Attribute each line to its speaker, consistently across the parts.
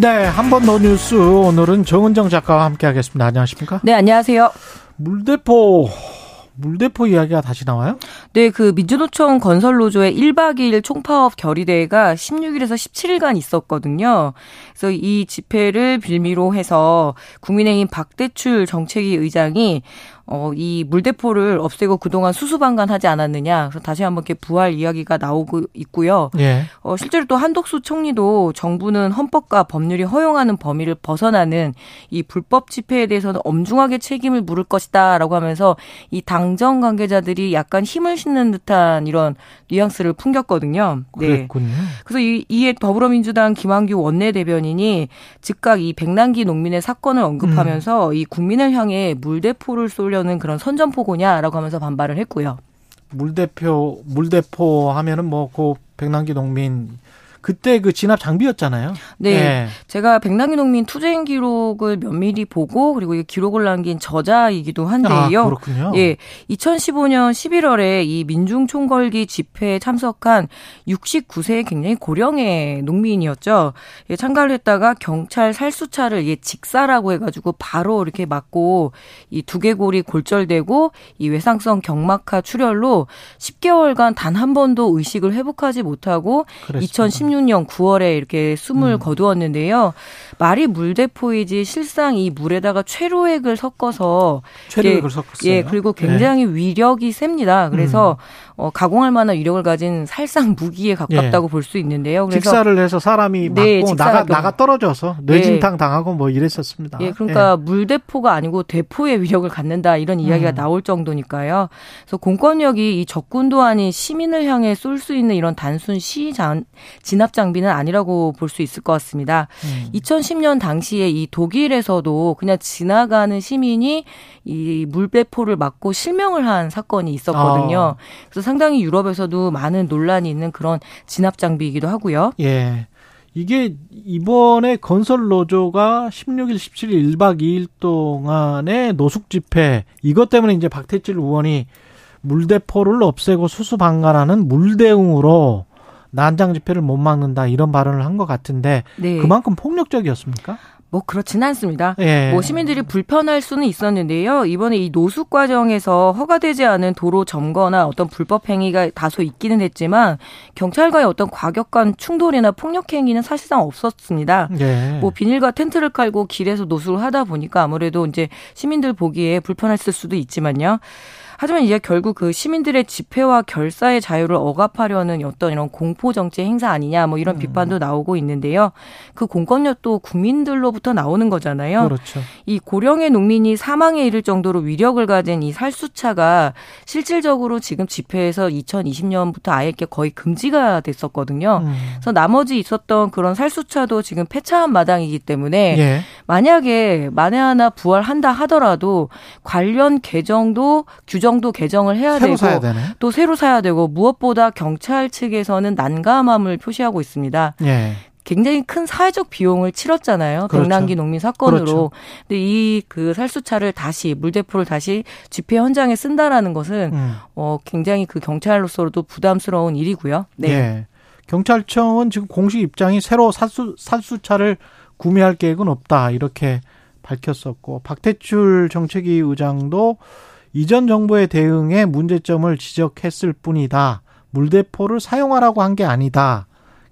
Speaker 1: 네, 한 번 더 뉴스 오늘은 정은정 작가와 함께하겠습니다. 안녕하십니까?
Speaker 2: 네, 안녕하세요.
Speaker 1: 물대포 물대포 이야기가 다시 나와요?
Speaker 2: 네, 그 민주노총 건설노조의 1박 2일 총파업 결의대회가 16일에서 17일간 있었거든요. 그래서 이 집회를 빌미로 해서 국민의힘 박대출 정책위 의장이 어, 이 물대포를 없애고 그동안 수수방관하지 않았느냐. 그래서 다시 한번 이렇게 부활 이야기가 나오고 있고요.
Speaker 1: 예.
Speaker 2: 어, 실제로 또 한독수 총리도 정부는 헌법과 법률이 허용하는 범위를 벗어나는 이 불법 집회에 대해서는 엄중하게 책임을 물을 것이다라고 하면서 이 당정 관계자들이 약간 힘을 싣는 듯한 이런 뉘앙스를 풍겼거든요.
Speaker 1: 네. 그랬군요.
Speaker 2: 그래서 이, 이에 더불어민주당 김한규 원내대변인이 즉각 이 백남기 농민의 사건을 언급하면서 음. 이 국민을 향해 물대포를 쏠려 하려는 그런 선전포고냐라고 하면서 반발을 했고요.
Speaker 1: 물대표 물대포 하면은 뭐 그 백남기 농민 그때 그 진압 장비였잖아요.
Speaker 2: 네. 네. 제가 백남기 농민 투쟁 기록을 면밀히 보고 그리고 이 기록을 남긴 저자이기도 한데요.
Speaker 1: 아, 그렇군요.
Speaker 2: 예. 2015년 11월에 이 민중 총궐기 집회에 참석한 69세 굉장히 고령의 농민이었죠. 예, 참가를 했다가 경찰 살수차를 예, 직사라고 해 가지고 바로 이렇게 맞고 이 두개골이 골절되고 이 외상성 경막하 출혈로 10개월간 단 한 번도 의식을 회복하지 못하고 그랬습니다. 2016 2016년 9월에 이렇게 숨을 음. 거두었는데요. 말이 물대포이지 실상 이 물에다가 최루액을 섞어서
Speaker 1: 최루액을 섞었어요.
Speaker 2: 예, 그리고 굉장히 네. 위력이 셉니다. 그래서 음. 어, 가공할 만한 위력을 가진 살상 무기에 가깝다고 예. 볼수 있는데요.
Speaker 1: 그래서 직사를 해서 사람이 네, 맞고 나가 나가 떨어져서 뇌진탕 네. 당하고 뭐 이랬었습니다.
Speaker 2: 예, 그러니까 예. 물대포가 아니고 대포의 위력을 갖는다 이런 이야기가 음. 나올 정도니까요. 그래서 공권력이 이 적군도 아닌 시민을 향해 쏠 수 있는 이런 단순 시진 압 장비는 아니라고 볼 수 있을 것 같습니다. 음. 2010년 당시에 이 독일에서도 그냥 지나가는 시민이 이 물대포를 맞고 실명을 한 사건이 있었거든요. 아. 그래서 상당히 유럽에서도 많은 논란이 있는 그런 진압 장비이기도 하고요.
Speaker 1: 예. 이게 이번에 건설 노조가 16일, 17일 1박 2일 동안의 노숙 집회 이것 때문에 이제 박태칠 의원이 물대포를 없애고 수수방관하는 물대응으로 난장 집회를 못 막는다 이런 발언을 한 것 같은데 네. 그만큼 폭력적이었습니까?
Speaker 2: 뭐 그렇지는 않습니다. 예. 뭐 시민들이 불편할 수는 있었는데요. 이번에 이 노숙 과정에서 허가되지 않은 도로 점거나 어떤 불법 행위가 다소 있기는 했지만 경찰과의 어떤 과격한 충돌이나 폭력 행위는 사실상 없었습니다. 예. 뭐 비닐과 텐트를 깔고 길에서 노숙을 하다 보니까 아무래도 이제 시민들 보기에 불편했을 수도 있지만요. 하지만 이게 결국 그 시민들의 집회와 결사의 자유를 억압하려는 어떤 이런 공포 정치 행사 아니냐 뭐 이런 음. 비판도 나오고 있는데요. 그 공권력도 국민들로부터 나오는 거잖아요.
Speaker 1: 그렇죠.
Speaker 2: 이 고령의 농민이 사망에 이를 정도로 위력을 가진 이 살수차가 실질적으로 지금 집회에서 2020년부터 아예 이렇게 거의 금지가 됐었거든요. 음. 그래서 나머지 있었던 그런 살수차도 지금 폐차한 마당이기 때문에 예. 만약에 만에 하나 부활한다 하더라도 관련 개정도 규정 규정도 개정을 해야 되고 또 새로 사야 되고 무엇보다 경찰 측에서는 난감함을 표시하고 있습니다.
Speaker 1: 예.
Speaker 2: 굉장히 큰 사회적 비용을 치렀잖아요. 그렇죠. 백남기 농민 사건으로. 그렇죠. 근데 이 그 살수차를 다시 물대포를 다시 집회 현장에 쓴다라는 것은 음. 어 굉장히 그 경찰로서도 부담스러운 일이고요.
Speaker 1: 네. 예. 경찰청은 지금 공식 입장이 새로 살수 살수차를 구매할 계획은 없다 이렇게 밝혔었고 박태출 정책위 의장도 이전 정부의 대응에 문제점을 지적했을 뿐이다. 물대포를 사용하라고 한 게 아니다.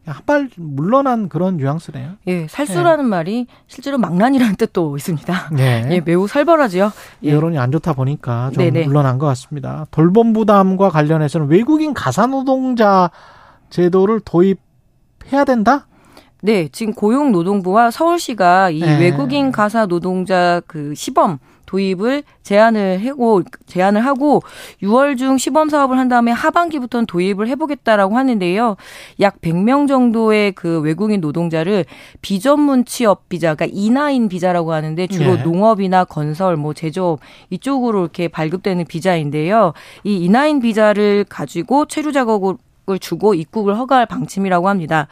Speaker 1: 한발 물러난 그런 뉘앙스네요.
Speaker 2: 예, 살수라는 예. 말이 실제로 망난이라는 뜻도 있습니다. 예, 예 매우 살벌하지요.
Speaker 1: 예. 여론이 안 좋다 보니까 좀 네네. 물러난 것 같습니다. 돌봄 부담과 관련해서는 외국인 가사 노동자 제도를 도입해야 된다?
Speaker 2: 네, 지금 고용노동부와 서울시가 이 네. 외국인 가사 노동자 그 시범 도입을 제안을 하고 제안을 하고 6월 중 시범 사업을 한 다음에 하반기부터는 도입을 해보겠다라고 하는데요. 약 100명 정도의 그 외국인 노동자를 비전문 취업 비자, 그러니까 이나인 비자라고 하는데 주로 네. 농업이나 건설, 뭐 제조업 이쪽으로 이렇게 발급되는 비자인데요. 이 이나인 비자를 가지고 체류 작업을 주고 입국을 허가할 방침이라고 합니다.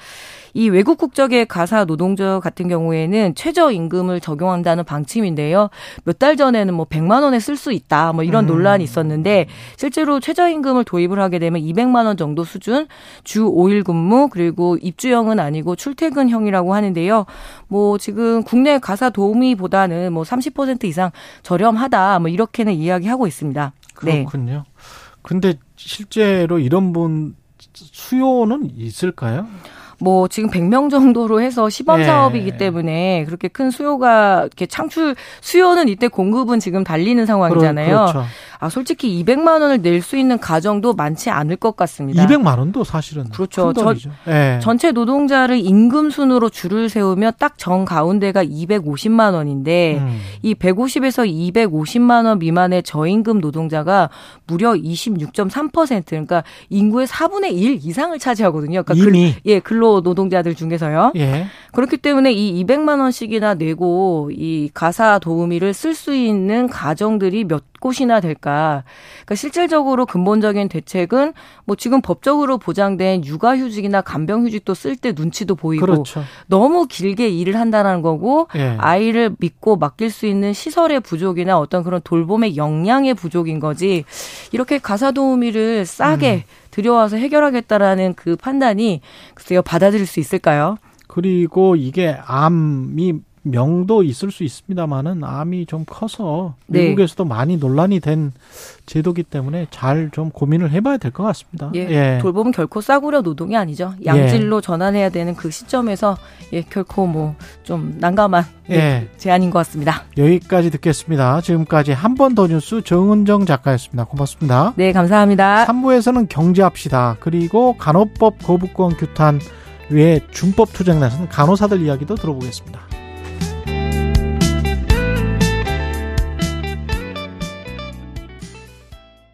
Speaker 2: 이 외국 국적의 가사 노동자 같은 경우에는 최저 임금을 적용한다는 방침인데요. 몇 달 전에는 뭐 100만 원에 쓸 수 있다 뭐 이런 음. 논란이 있었는데 실제로 최저 임금을 도입을 하게 되면 200만 원 정도 수준 주 5일 근무 그리고 입주형은 아니고 출퇴근형이라고 하는데요. 뭐 지금 국내 가사 도우미보다는 뭐 30% 이상 저렴하다 뭐 이렇게는 이야기하고 있습니다.
Speaker 1: 네. 그렇군요. 네. 근데 실제로 이런 분 수요는 있을까요?
Speaker 2: 뭐 지금 100명 정도로 해서 시범 예. 사업이기 때문에 그렇게 큰 수요가 이렇게 창출 수요는 이때 공급은 지금 달리는 상황이잖아요. 그렇죠. 아 솔직히 200만 원을 낼 수 있는 가정도 많지 않을 것 같습니다.
Speaker 1: 200만 원도 사실은
Speaker 2: 그렇죠. 저, 예. 전체 노동자를 임금 순으로 줄을 세우면 딱 정 가운데가 250만 원인데 음. 이 150에서 250만 원 미만의 저임금 노동자가 무려 26.3% 그러니까 인구의 4분의 1 이상을 차지하거든요. 그러니까
Speaker 1: 이미
Speaker 2: 글, 예 근로 노동자들 중에서요.
Speaker 1: 예.
Speaker 2: 그렇기 때문에 이 200만 원씩이나 내고 이 가사 도우미를 쓸 수 있는 가정들이 몇 곳이나 될까? 그러니까 실질적으로 근본적인 대책은 뭐 지금 법적으로 보장된 육아휴직이나 간병휴직도 쓸 때 눈치도 보이고
Speaker 1: 그렇죠.
Speaker 2: 너무 길게 일을 한다는 거고
Speaker 1: 예.
Speaker 2: 아이를 믿고 맡길 수 있는 시설의 부족이나 어떤 그런 돌봄의 역량의 부족인 거지 이렇게 가사 도우미를 싸게 음. 들여와서 해결하겠다라는 그 판단이 글쎄요 받아들일 수 있을까요?
Speaker 1: 그리고 이게 암이 명도 있을 수 있습니다만은 암이 좀 커서 네. 미국에서도 많이 논란이 된 제도기 때문에 잘 좀 고민을 해봐야 될 것 같습니다.
Speaker 2: 예, 예. 돌봄은 결코 싸구려 노동이 아니죠. 양질로 예. 전환해야 되는 그 시점에서 예, 결코 뭐 좀 난감한 예. 예. 제안인 것 같습니다.
Speaker 1: 여기까지 듣겠습니다. 지금까지 한 번 더 뉴스 정은정 작가였습니다. 고맙습니다.
Speaker 2: 네, 감사합니다.
Speaker 1: 3부에서는 경제합시다. 그리고 간호법 거부권 규탄 외에 준법 투쟁 나선 간호사들 이야기도 들어보겠습니다.